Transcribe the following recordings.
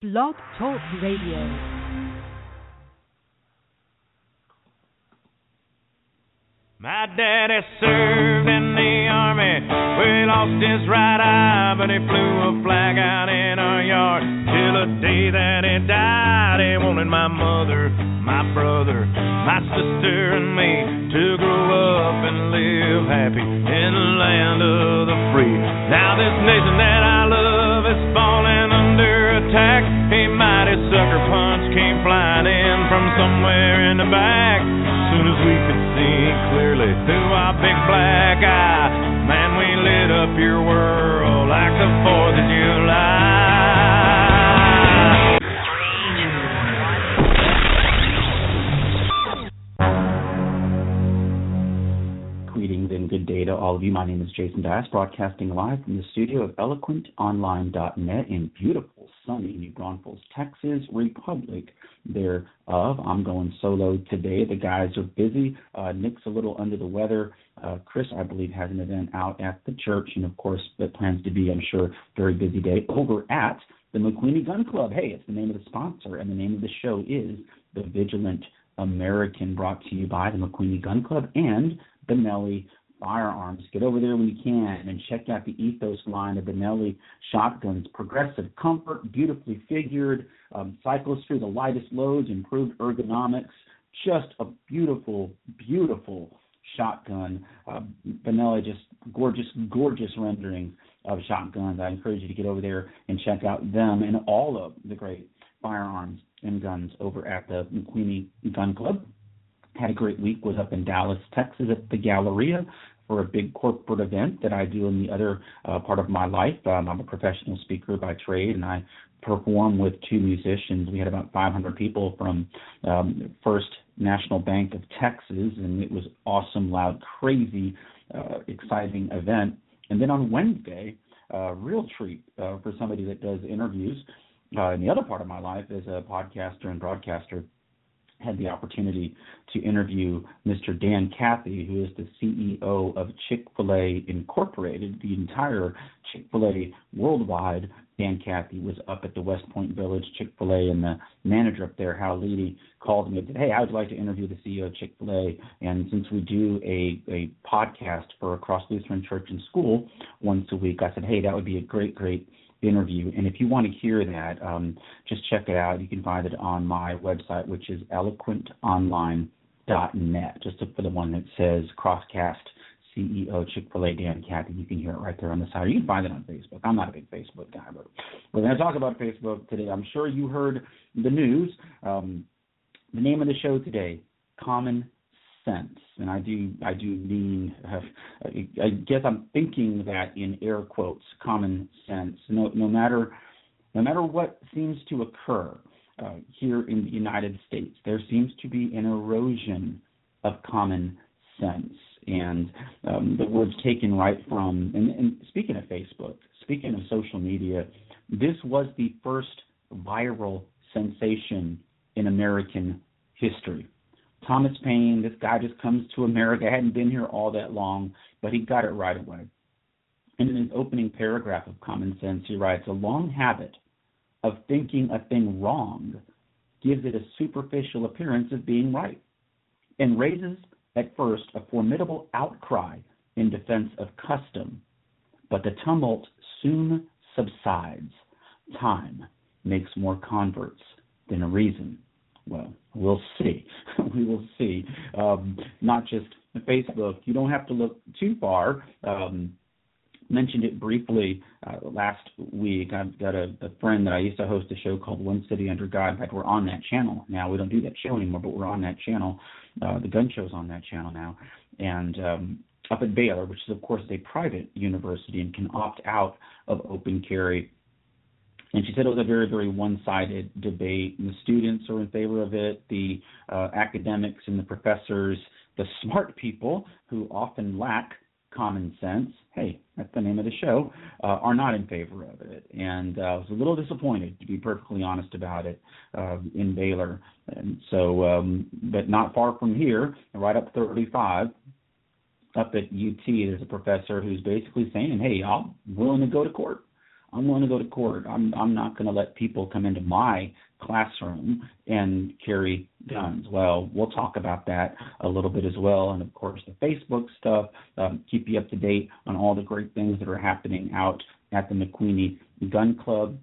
Blog Talk Radio. My daddy served in the army. We lost his right eye, but he flew a flag out in our yard. Till the day that he died, he wanted my mother, my brother, my sister, and me to grow up and live happy in the land of the free. Now this nation that I attack. A mighty sucker punch came flying in from somewhere in the back. Soon as we could see clearly through our big black eye, man, we lit up your world like the Fourth of July. Good day to all of you. My name is Jason Dias, broadcasting live from the studio of eloquentonline.net in beautiful, sunny New Braunfels, Texas, Republic thereof. I'm going solo today. The guys are busy. Uh, Nick's a little under the weather. Uh, Chris, I believe, has an event out at the church, and of course, that plans to be, I'm sure, very busy day over at the McQueeney Gun Club. Hey, it's the name of the sponsor, and the name of the show is The Vigilant American, brought to you by the McQueeney Gun Club and Benelli Firearms. Get over there when you can and check out the Ethos line of Benelli shotguns. Progressive comfort, beautifully figured, um, cycles through the lightest loads, improved ergonomics. Just a beautiful, beautiful shotgun. Uh, Benelli, just gorgeous, gorgeous rendering of shotguns. I encourage you to get over there and check out them and all of the great firearms and guns over at the McQueeney Gun Club. Had a great week. Was up in Dallas, Texas, at the Galleria for a big corporate event that I do in the other uh, part of my life. Um, I'm a professional speaker by trade, and I perform with two musicians. We had about 500 people from um, First National Bank of Texas, and it was awesome, loud, crazy, uh, exciting event. And then on Wednesday, a uh, real treat uh, for somebody that does interviews uh, in the other part of my life as a podcaster and broadcaster had the opportunity to interview Mr. Dan Cathy, who is the CEO of Chick fil A Incorporated, the entire Chick fil A worldwide. Dan Cathy was up at the West Point Village Chick fil A, and the manager up there, Hal Leedy, called me and said, Hey, I would like to interview the CEO of Chick fil A. And since we do a, a podcast for Cross Lutheran Church and School once a week, I said, Hey, that would be a great, great interview. And if you want to hear that, um, just check it out. You can find it on my website, which is eloquentonline.net. Just look for the one that says Crosscast CEO Chick Fil A Dan Cathy. You can hear it right there on the side. You can find it on Facebook. I'm not a big Facebook guy, but we're going to talk about Facebook today. I'm sure you heard the news. Um, the name of the show today: Common sense, and I do I do mean uh, I guess I'm thinking that in air quotes, common sense. No no matter no matter what seems to occur uh, here in the United States, there seems to be an erosion of common sense, and um, the words taken right from. And, and speaking of Facebook, speaking of social media, this was the first viral sensation in American history Thomas Paine, this guy just comes to America, hadn't been here all that long, but he got it right away. And in his opening paragraph of Common Sense, he writes A long habit of thinking a thing wrong gives it a superficial appearance of being right and raises at first a formidable outcry in defense of custom. But the tumult soon subsides. Time makes more converts than reason. Well, we'll see. we will see. Um, not just Facebook. You don't have to look too far. Um, mentioned it briefly uh, last week. I've got a, a, friend that I used to host a show called One City Under God. In fact, we're on that channel now. We don't do that show anymore, but we're on that channel. Uh, the gun show's on that channel now. And um, up at Baylor, which is, of course, a private university and can opt out of open carry and she said it was a very, very one-sided debate. And the students are in favor of it. The uh, academics and the professors, the smart people who often lack common sense, hey, that's the name of the show, uh, are not in favor of it. And uh, I was a little disappointed, to be perfectly honest about it, uh, in Baylor. And so, um, but not far from here, right up 35, up at UT, there's a professor who's basically saying, hey, I'm willing to go to court I'm going to go to court. I'm I'm not going to let people come into my classroom and carry guns. Well, we'll talk about that a little bit as well, and of course the Facebook stuff. Um, keep you up to date on all the great things that are happening out at the McQueeney Gun Club.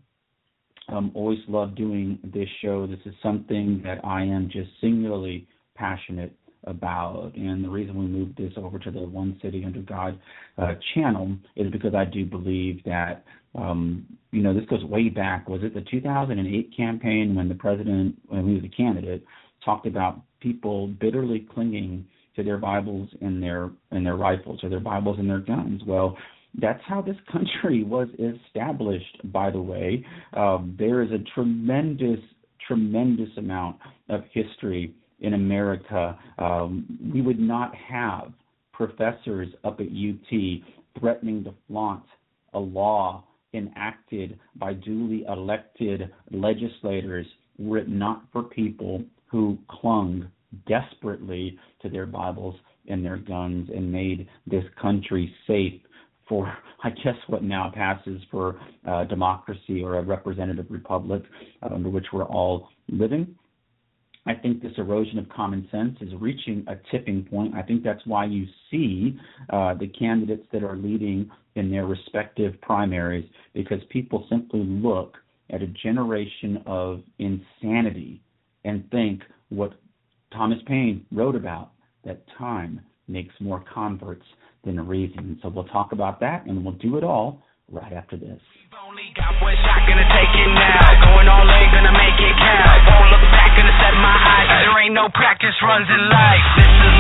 Um, always love doing this show. This is something that I am just singularly passionate about. And the reason we moved this over to the One City Under God uh, channel is because I do believe that, um, you know, this goes way back. Was it the 2008 campaign when the president, when he was a candidate, talked about people bitterly clinging to their Bibles and their and their rifles or their Bibles and their guns? Well, that's how this country was established, by the way. Um, there is a tremendous, tremendous amount of history in America. Um, we would not have professors up at UT threatening to flaunt a law enacted by duly elected legislators were it not for people who clung desperately to their Bibles and their guns and made this country safe for, I guess, what now passes for uh, democracy or a representative republic uh, under which we're all living. I think this erosion of common sense is reaching a tipping point. I think that's why you see uh, the candidates that are leading in their respective primaries, because people simply look at a generation of insanity and think what Thomas Paine wrote about that time makes more converts than reason. So we'll talk about that and we'll do it all right after this. Only got one shot, gonna take it now. Going all in, gonna make it count. Won't look back, gonna set my. There ain't no practice runs in life. This is,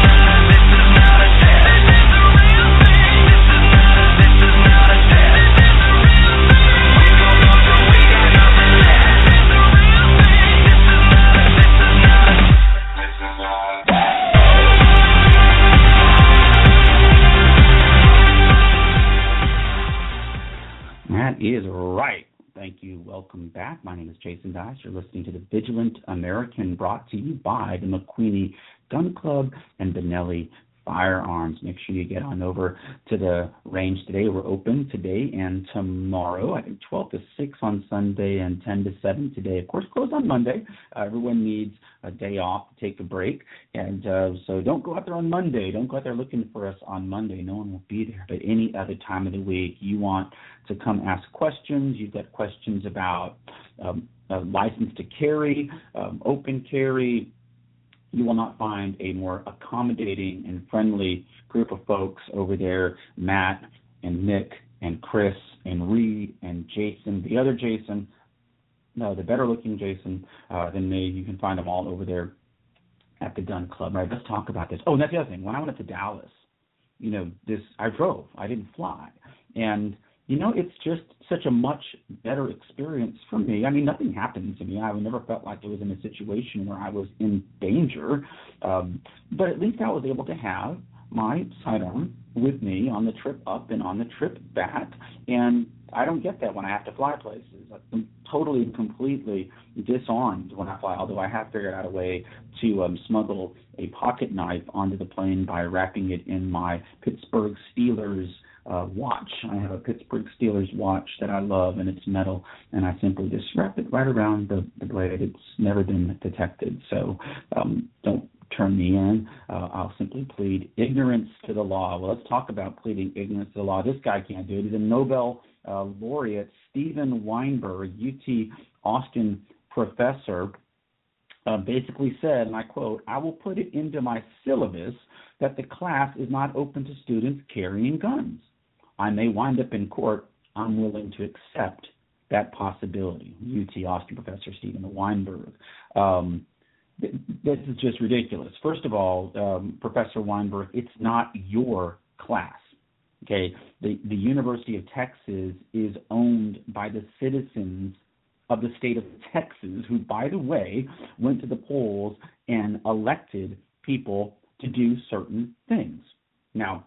Is right. Thank you. Welcome back. My name is Jason Dice. You're listening to the Vigilant American brought to you by the McQueeney Gun Club and Benelli firearms. Make sure you get on over to the range today. We're open today and tomorrow. I think 12 to 6 on Sunday and 10 to 7 today. Of course, closed on Monday. Uh, everyone needs a day off to take a break. And uh, so don't go out there on Monday. Don't go out there looking for us on Monday. No one will be there. But any other time of the week, you want to come ask questions. You've got questions about um, a license to carry, um, open carry, you will not find a more accommodating and friendly group of folks over there. Matt and Nick and Chris and Reed and Jason, the other Jason, no, the better looking Jason uh, than me. You can find them all over there at the gun club. Right? Let's talk about this. Oh, and that's the other thing. When I went up to Dallas, you know, this I drove. I didn't fly, and you know, it's just such a much better experience for me. I mean, nothing happened to me. I never felt like I was in a situation where I was in danger. Um, but at least I was able to have my sidearm with me on the trip up and on the trip back. And I don't get that when I have to fly places. I'm totally and completely disarmed when I fly, although I have figured out a way to um, smuggle a pocket knife onto the plane by wrapping it in my Pittsburgh Steelers uh, watch. I have a Pittsburgh Steelers watch that I love, and it's metal, and I simply just wrap it right around the, the blade. It's never been detected, so um, don't turn me in. Uh, I'll simply plead ignorance to the law. Well, let's talk about pleading ignorance to the law. This guy can't do it. He's a Nobel uh, laureate, Steven Weinberg, UT Austin professor. Uh, basically said, and I quote, I will put it into my syllabus that the class is not open to students carrying guns. I may wind up in court. I'm willing to accept that possibility. UT Austin professor Steven Weinberg. Um, th- this is just ridiculous. First of all, um, Professor Weinberg, it's not your class. Okay, the the University of Texas is owned by the citizens of the state of Texas, who, by the way, went to the polls and elected people to do certain things. Now,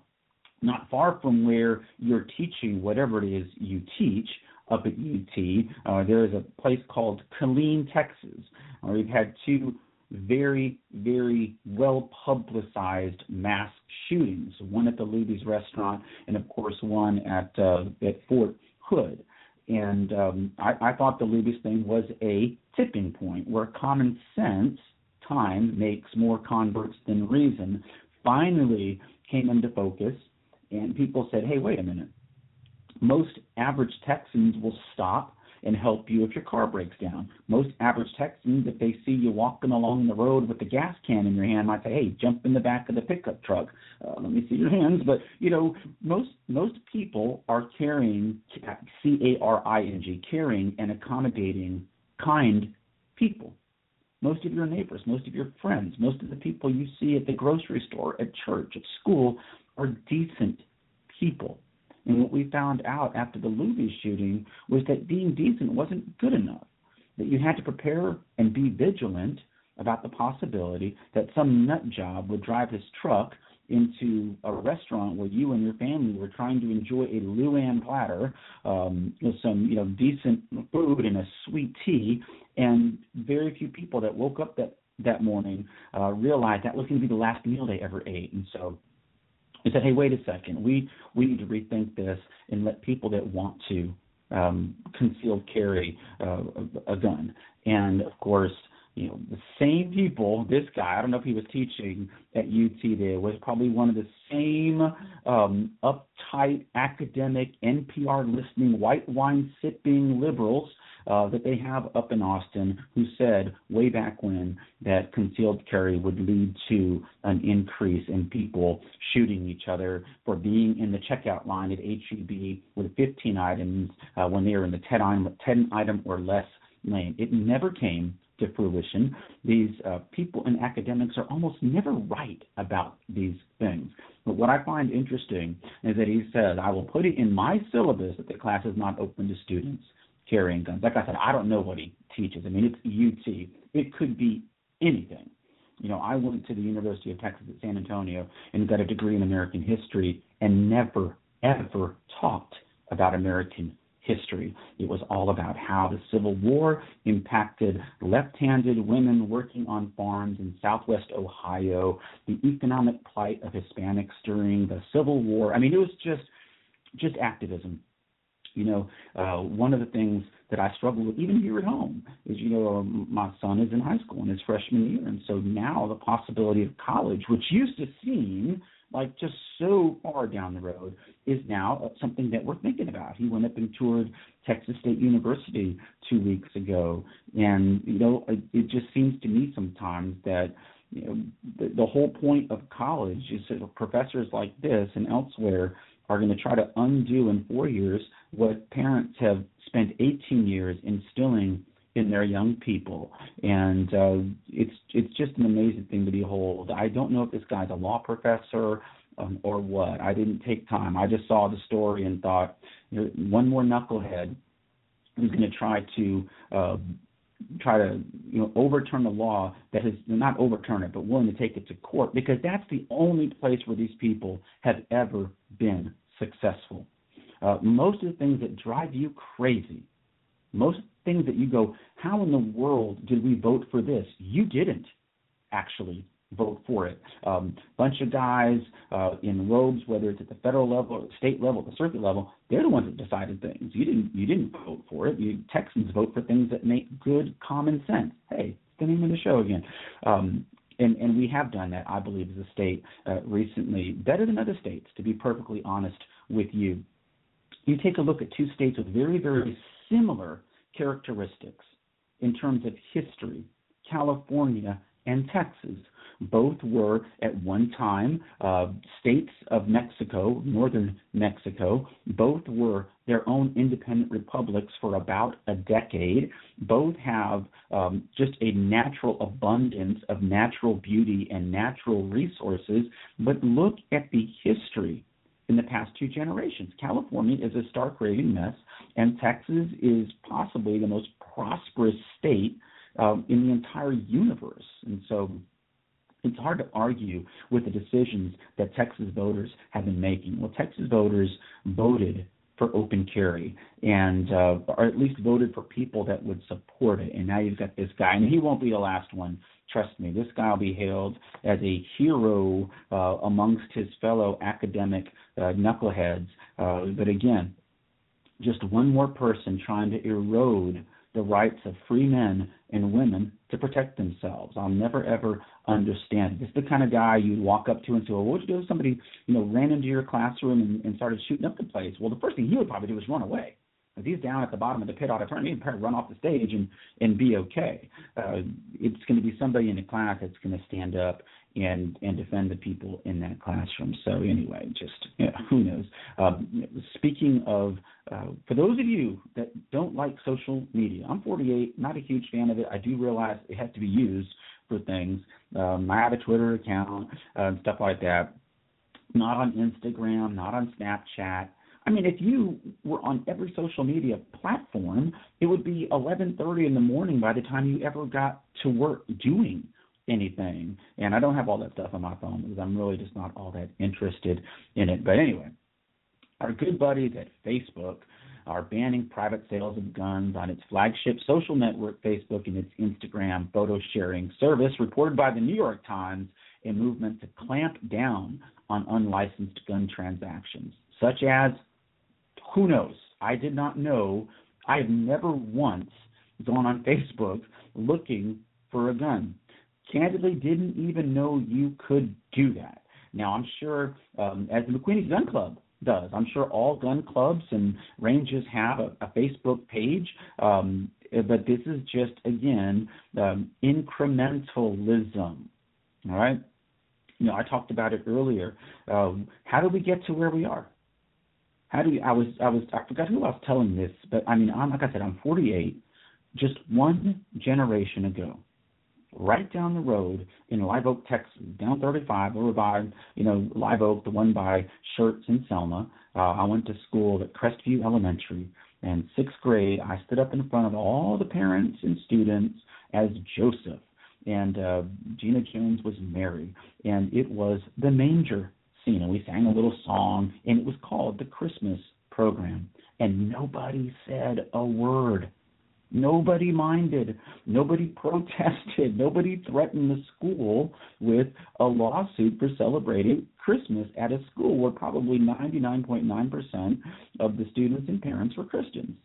not far from where you're teaching whatever it is you teach up at UT, uh, there is a place called Killeen, Texas, where we've had two very, very well publicized mass shootings. One at the Luby's restaurant, and of course one at uh, at Fort Hood. And um, I, I thought the Luby's thing was a tipping point where common sense, time makes more converts than reason, finally came into focus, and people said, "Hey, wait a minute." Most average Texans will stop and help you if your car breaks down. Most average Texans, if they see you walking along the road with a gas can in your hand, might say, "Hey, jump in the back of the pickup truck. Uh, let me see your hands." But you know, most most people are caring, C A R I N G, caring and accommodating, kind people. Most of your neighbors, most of your friends, most of the people you see at the grocery store, at church, at school are decent people. And what we found out after the Luby shooting was that being decent wasn't good enough. That you had to prepare and be vigilant about the possibility that some nut job would drive his truck into a restaurant where you and your family were trying to enjoy a Luann platter um, with some you know decent food and a sweet tea, and very few people that woke up that that morning uh, realized that was going to be the last meal they ever ate, and so he said, "Hey, wait a second. We we need to rethink this and let people that want to um, concealed carry uh, a, a gun." And of course, you know, the same people. This guy, I don't know if he was teaching at UT. There was probably one of the same um, uptight academic NPR listening, white wine sipping liberals uh, that they have up in Austin who said way back when that concealed carry would lead to an increase in people shooting each other for being in the checkout line at HEB with 15 items uh, when they were in the 10 item, 10 item or less lane. It never came to fruition. These uh, people in academics are almost never right about these things. But what I find interesting is that he says, I will put it in my syllabus that the class is not open to students carrying guns. Like I said, I don't know what he teaches. I mean, it's UT. It could be anything. You know, I went to the University of Texas at San Antonio and got a degree in American history and never, ever talked about American history. It was all about how the Civil War impacted left handed women working on farms in southwest Ohio, the economic plight of Hispanics during the Civil War. I mean, it was just just activism you know, uh, one of the things that I struggle with, even here at home, is you know um, my son is in high school in his freshman year, and so now the possibility of college, which used to seem like just so far down the road, is now something that we're thinking about. He went up and toured Texas State University two weeks ago, and you know it, it just seems to me sometimes that you know the, the whole point of college is that professors like this and elsewhere are going to try to undo in four years what parents have spent 18 years instilling in their young people, and uh, it's it's just an amazing thing to behold. I don't know if this guy's a law professor um, or what. I didn't take time. I just saw the story and thought, you know, one more knucklehead who's going to try to uh, try to you know overturn the law that has not overturn it, but willing to take it to court because that's the only place where these people have ever been successful. Uh, most of the things that drive you crazy, most things that you go, how in the world did we vote for this? You didn't actually vote for it. Um, bunch of guys uh, in robes, whether it's at the federal level or the state level, the circuit level, they're the ones that decided things. You didn't. You didn't vote for it. You Texans vote for things that make good common sense. Hey, it's the name of the show again. Um, and, and we have done that, I believe, as a state uh, recently, better than other states, to be perfectly honest with you. You take a look at two states with very, very similar characteristics in terms of history California and Texas. Both were at one time uh, states of Mexico, northern Mexico. Both were their own independent republics for about a decade. Both have um, just a natural abundance of natural beauty and natural resources. But look at the history in the past two generations. California is a stark raving mess, and Texas is possibly the most prosperous state um, in the entire universe. And so it's hard to argue with the decisions that Texas voters have been making. Well, Texas voters voted for open carry and uh, or at least voted for people that would support it. And now you've got this guy, and he won't be the last one. Trust me, this guy will be hailed as a hero uh, amongst his fellow academic uh, knuckleheads. Uh, but again, just one more person trying to erode the rights of free men and women to protect themselves. I'll never ever understand. This is the kind of guy you'd walk up to and say, "Well, what would you do if somebody, you know, ran into your classroom and, and started shooting up the place?" Well, the first thing he would probably do is run away. If he's down at the bottom of the pit auditorium, he'd probably run off the stage and and be okay. Uh, it's going to be somebody in the class that's going to stand up and and defend the people in that classroom. So anyway, just you know, who knows? Um, speaking of, uh, for those of you that don't like social media, I'm 48, not a huge fan of it. I do realize it has to be used for things. Um, I have a Twitter account uh, and stuff like that. Not on Instagram, not on Snapchat. I mean, if you were on every social media platform, it would be 11:30 in the morning by the time you ever got to work doing anything. And I don't have all that stuff on my phone because I'm really just not all that interested in it. But anyway, our good buddies at Facebook are banning private sales of guns on its flagship social network, Facebook, and its Instagram photo sharing service, reported by the New York Times, a movement to clamp down on unlicensed gun transactions, such as, who knows? I did not know. I have never once gone on Facebook looking for a gun candidly didn't even know you could do that. Now, I'm sure, um, as the McQueeney Gun Club does, I'm sure all gun clubs and ranges have a, a Facebook page, um, but this is just, again, um, incrementalism. All right? You know, I talked about it earlier. Um, how do we get to where we are? How do we, I was, I was, I forgot who I was telling this, but I mean, I'm, like I said, I'm 48. Just one generation ago, right down the road in Live Oak, Texas, down 35, over by, you know, Live Oak, the one by Schertz and Selma. Uh, I went to school at Crestview Elementary. And sixth grade, I stood up in front of all the parents and students as Joseph. And uh, Gina Jones was Mary. And it was the manger scene. And we sang a little song, and it was called the Christmas program. And nobody said a word Nobody minded. Nobody protested. Nobody threatened the school with a lawsuit for celebrating Christmas at a school where probably 99.9% of the students and parents were Christians.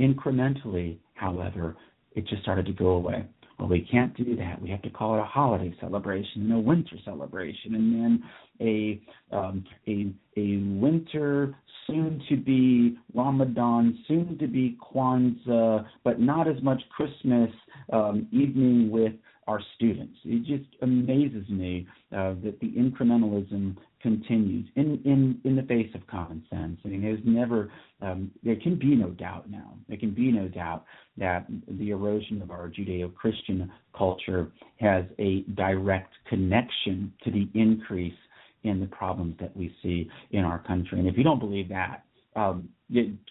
Incrementally, however, it just started to go away. Well, we can't do that. We have to call it a holiday celebration and a winter celebration, and then a um, a a winter soon to be Ramadan, soon to be Kwanzaa, but not as much Christmas um, evening with our students. It just amazes me uh, that the incrementalism continues in, in, in the face of common sense. I mean, there's never, um, there can be no doubt now. There can be no doubt that the erosion of our Judeo Christian culture has a direct connection to the increase in the problems that we see in our country. And if you don't believe that, um,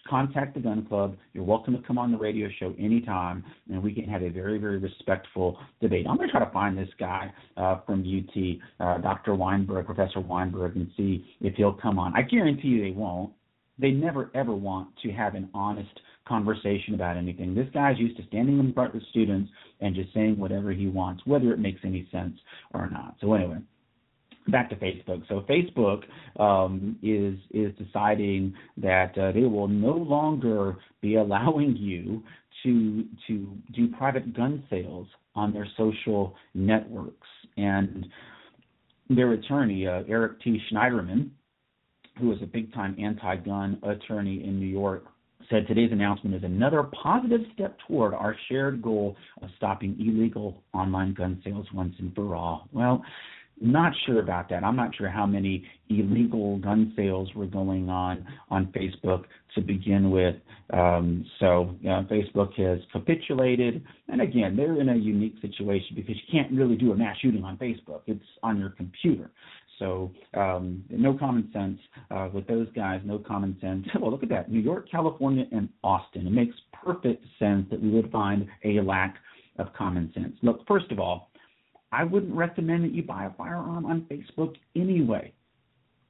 contact the gun club. You're welcome to come on the radio show anytime, and we can have a very, very respectful debate. I'm going to try to find this guy uh, from UT, uh, Dr. Weinberg, Professor Weinberg, and see if he'll come on. I guarantee you they won't. They never, ever want to have an honest conversation about anything. This guy's used to standing in front of students and just saying whatever he wants, whether it makes any sense or not. So, anyway back to Facebook. So Facebook um, is is deciding that uh, they will no longer be allowing you to to do private gun sales on their social networks. And their attorney, uh, Eric T. Schneiderman, who is a big time anti gun attorney in New York, said today's announcement is another positive step toward our shared goal of stopping illegal online gun sales once and for all. Well, not sure about that. I'm not sure how many illegal gun sales were going on on Facebook to begin with. Um, so you know, Facebook has capitulated, and again, they're in a unique situation because you can't really do a mass shooting on Facebook. It's on your computer. So um, no common sense uh, with those guys. No common sense. Well, look at that: New York, California, and Austin. It makes perfect sense that we would find a lack of common sense. Look, first of all, I wouldn't recommend that you buy a firearm on Facebook anyway.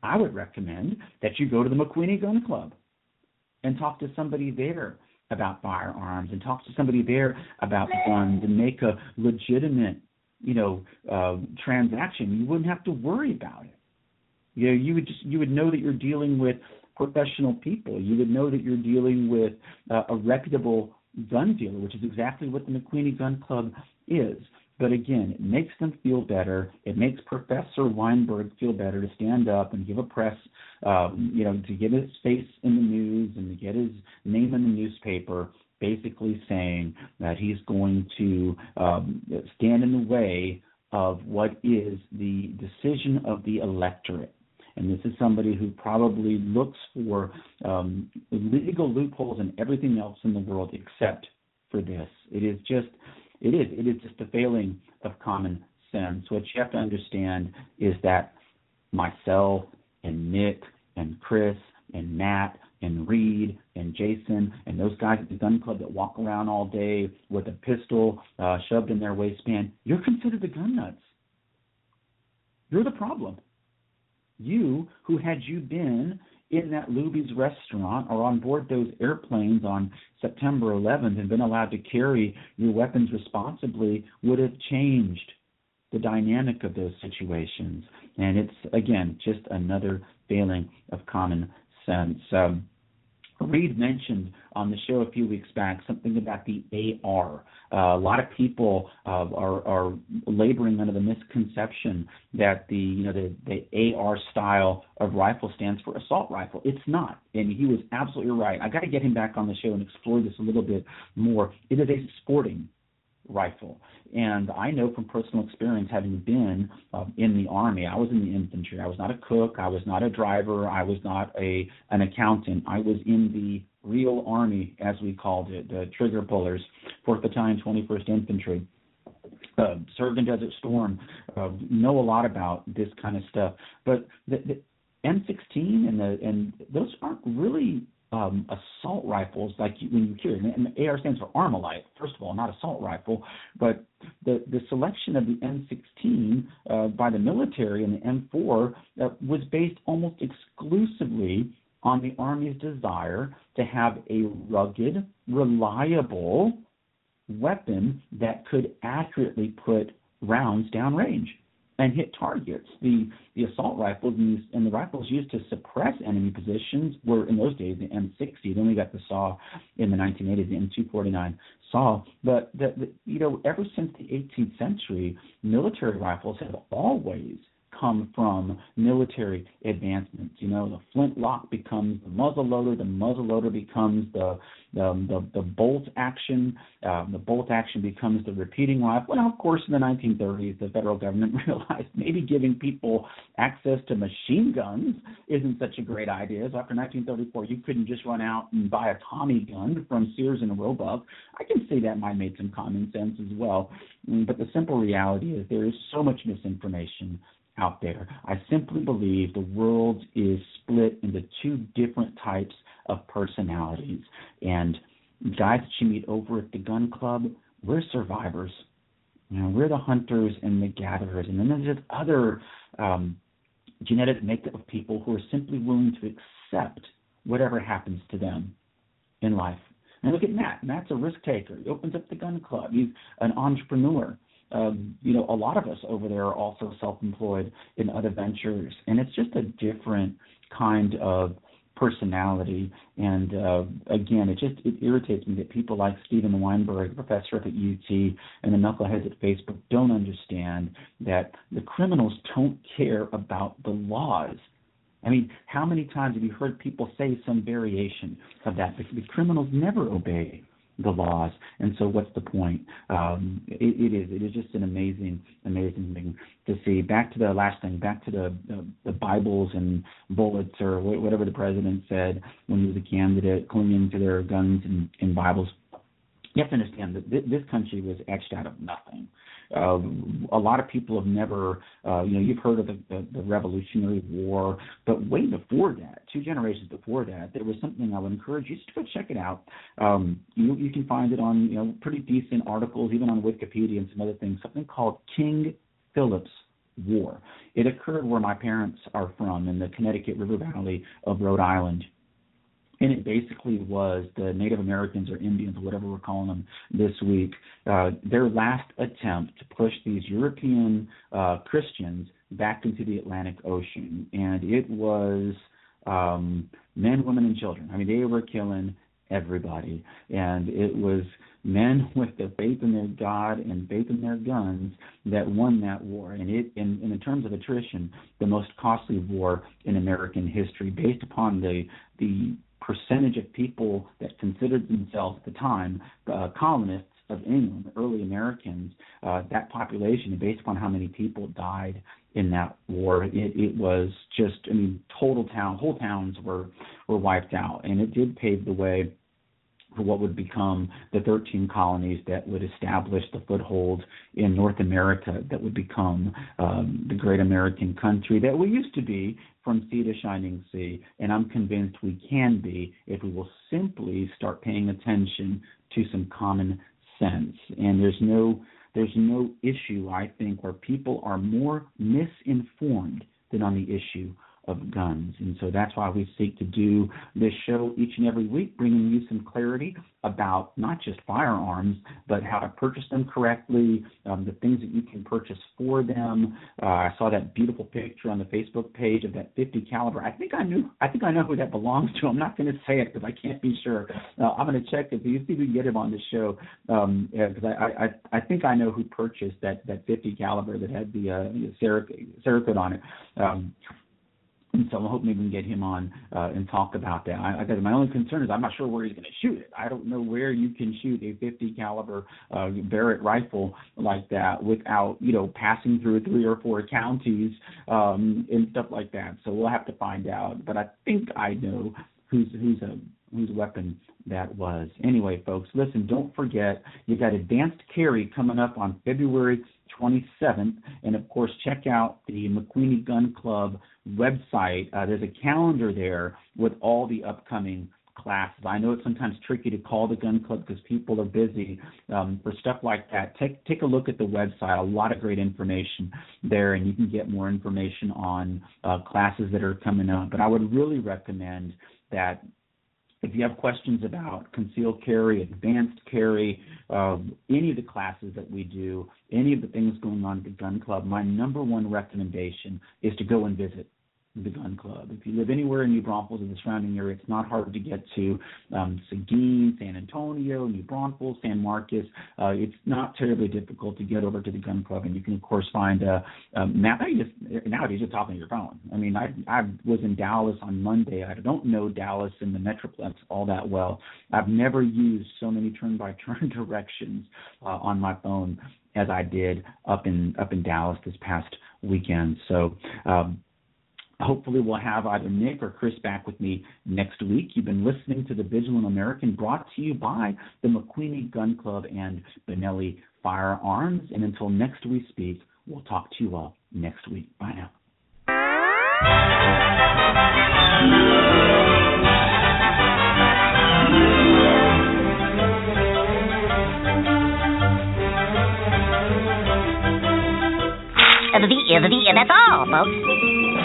I would recommend that you go to the McQueeney Gun Club and talk to somebody there about firearms and talk to somebody there about guns and make a legitimate, you know, uh, transaction. You wouldn't have to worry about it. You know, you would just you would know that you're dealing with professional people. You would know that you're dealing with uh, a reputable gun dealer, which is exactly what the McQueeney Gun Club is. But again, it makes them feel better. It makes Professor Weinberg feel better to stand up and give a press, um, you know, to get his face in the news and to get his name in the newspaper, basically saying that he's going to um, stand in the way of what is the decision of the electorate. And this is somebody who probably looks for um, legal loopholes and everything else in the world except for this. It is just it is. It is just a failing of common sense. What you have to understand is that myself and Nick and Chris and Matt and Reed and Jason and those guys at the gun club that walk around all day with a pistol uh, shoved in their waistband, you're considered the gun nuts. You're the problem. You, who had you been in that Luby's restaurant or on board those airplanes on September 11th and been allowed to carry your weapons responsibly would have changed the dynamic of those situations. And it's, again, just another failing of common sense. Um, Reed mentioned on the show a few weeks back something about the AR. Uh, a lot of people uh, are, are laboring under the misconception that the you know the, the AR style of rifle stands for assault rifle. It's not, and he was absolutely right. I got to get him back on the show and explore this a little bit more. It is a sporting rifle. And I know from personal experience, having been uh, in the army, I was in the infantry. I was not a cook. I was not a driver. I was not a an accountant. I was in the real army, as we called it, the trigger pullers, 4th Battalion, 21st Infantry. Uh, served in Desert Storm, uh, know a lot about this kind of stuff. But the, the M16 and the and those aren't really um, assault rifles, like when you hear, and the AR stands for Armalite, first of all, not assault rifle, but the, the selection of the M16 uh, by the military and the M4 uh, was based almost exclusively on the Army's desire to have a rugged, reliable weapon that could accurately put rounds downrange and hit targets. The the assault rifles and, and the rifles used to suppress enemy positions were in those days the M60. Then we got the SAW in the 1980s, the M249 SAW. But the, the, you know, ever since the 18th century, military rifles have always come from military advancements. You know, the flintlock becomes the muzzle loader, the muzzle loader becomes the the the, the bolt action, um, the bolt action becomes the repeating rifle. Well, of course, in the 1930s, the federal government realized maybe giving people access to machine guns isn't such a great idea. So after 1934, you couldn't just run out and buy a Tommy gun from Sears and Roebuck. I can see that might make some common sense as well. Mm, but the simple reality is there is so much misinformation out there. I simply believe the world is split into two different types of personalities. And guys that you meet over at the gun club, we're survivors. You know, we're the hunters and the gatherers. And then there's this other um, genetic makeup of people who are simply willing to accept whatever happens to them in life. And look at Matt. Matt's a risk taker. He opens up the gun club. He's an entrepreneur um, you know, a lot of us over there are also self-employed in other ventures, and it's just a different kind of personality. And uh, again, it just it irritates me that people like Steven Weinberg, professor at UT, and the knuckleheads at Facebook don't understand that the criminals don't care about the laws. I mean, how many times have you heard people say some variation of that? The criminals never obey the laws. And so, what's the point? Um, it, it is. It is just an amazing, amazing thing to see. Back to the last thing. Back to the the, the Bibles and bullets, or wh- whatever the president said when he was a candidate, clinging to their guns and, and Bibles. You have to understand that this country was etched out of nothing. Uh, a lot of people have never, uh, you know, you've heard of the, the, the Revolutionary War, but way before that, two generations before that, there was something I would encourage you to go check it out. Um, you you can find it on you know pretty decent articles, even on Wikipedia and some other things. Something called King Philip's War. It occurred where my parents are from in the Connecticut River Valley of Rhode Island and it basically was the Native Americans or Indians or whatever we're calling them this week, uh, their last attempt to push these European uh, Christians back into the Atlantic Ocean, and it was um, men, women, and children. I mean, they were killing everybody, and it was men with the faith in their God and faith in their guns that won that war. And it, in, in terms of attrition, the most costly war in American history, based upon the the percentage of people that considered themselves at the time uh, colonists of England, early Americans, uh, that population, based upon how many people died in that war, it, it was just, I mean, total town, whole towns were were wiped out, and it did pave the way what would become the 13 colonies that would establish the foothold in North America that would become um, the great American country that we used to be from sea to shining sea. And I'm convinced we can be if we will simply start paying attention to some common sense. And there's no there's no issue I think where people are more misinformed than on the issue of guns. And so that's why we seek to do this show each and every week, bringing you some clarity about not just firearms, but how to purchase them correctly, um, the things that you can purchase for them. Uh, I saw that beautiful picture on the Facebook page of that 50 caliber. I think I knew. I think I know who that belongs to. I'm not going to say it because I can't be sure. Uh, I'm going to check if you see we get him on the show because um, I, I I think I know who purchased that that 50 caliber that had the uh, Cerakote on it. Um, and so I'm hoping we can get him on uh, and talk about that. I, I guess my only concern is I'm not sure where he's going to shoot it. I don't know where you can shoot a 50 caliber uh, Barrett rifle like that without you know passing through three or four counties um, and stuff like that. So we'll have to find out. But I think I know who's who's a whose weapon that was. Anyway, folks, listen, don't forget you've got advanced carry coming up on February 27th, and of course, check out the McQueeney Gun Club website. Uh, there's a calendar there with all the upcoming classes. I know it's sometimes tricky to call the gun club because people are busy um, for stuff like that. Take take a look at the website. A lot of great information there, and you can get more information on uh, classes that are coming up. But I would really recommend that if you have questions about concealed carry, advanced carry, uh, any of the classes that we do, any of the things going on at the gun club, my number one recommendation is to go and visit the gun club. If you live anywhere in New Braunfels and the surrounding area, it's not hard to get to um, Seguin, San Antonio, New Braunfels, San Marcos. Uh, it's not terribly difficult to get over to the gun club, and you can of course find a, a map. You just nowadays just talking on your phone. I mean, I I was in Dallas on Monday. I don't know Dallas and the Metroplex all that well. I've never used so many turn-by-turn directions uh, on my phone as I did up in up in Dallas this past weekend. So. Um, Hopefully, we'll have either Nick or Chris back with me next week. You've been listening to The Vigilant American, brought to you by the McQueeney Gun Club and Benelli Firearms. And until next we speak, we'll talk to you all next week. Bye now. That's all, folks.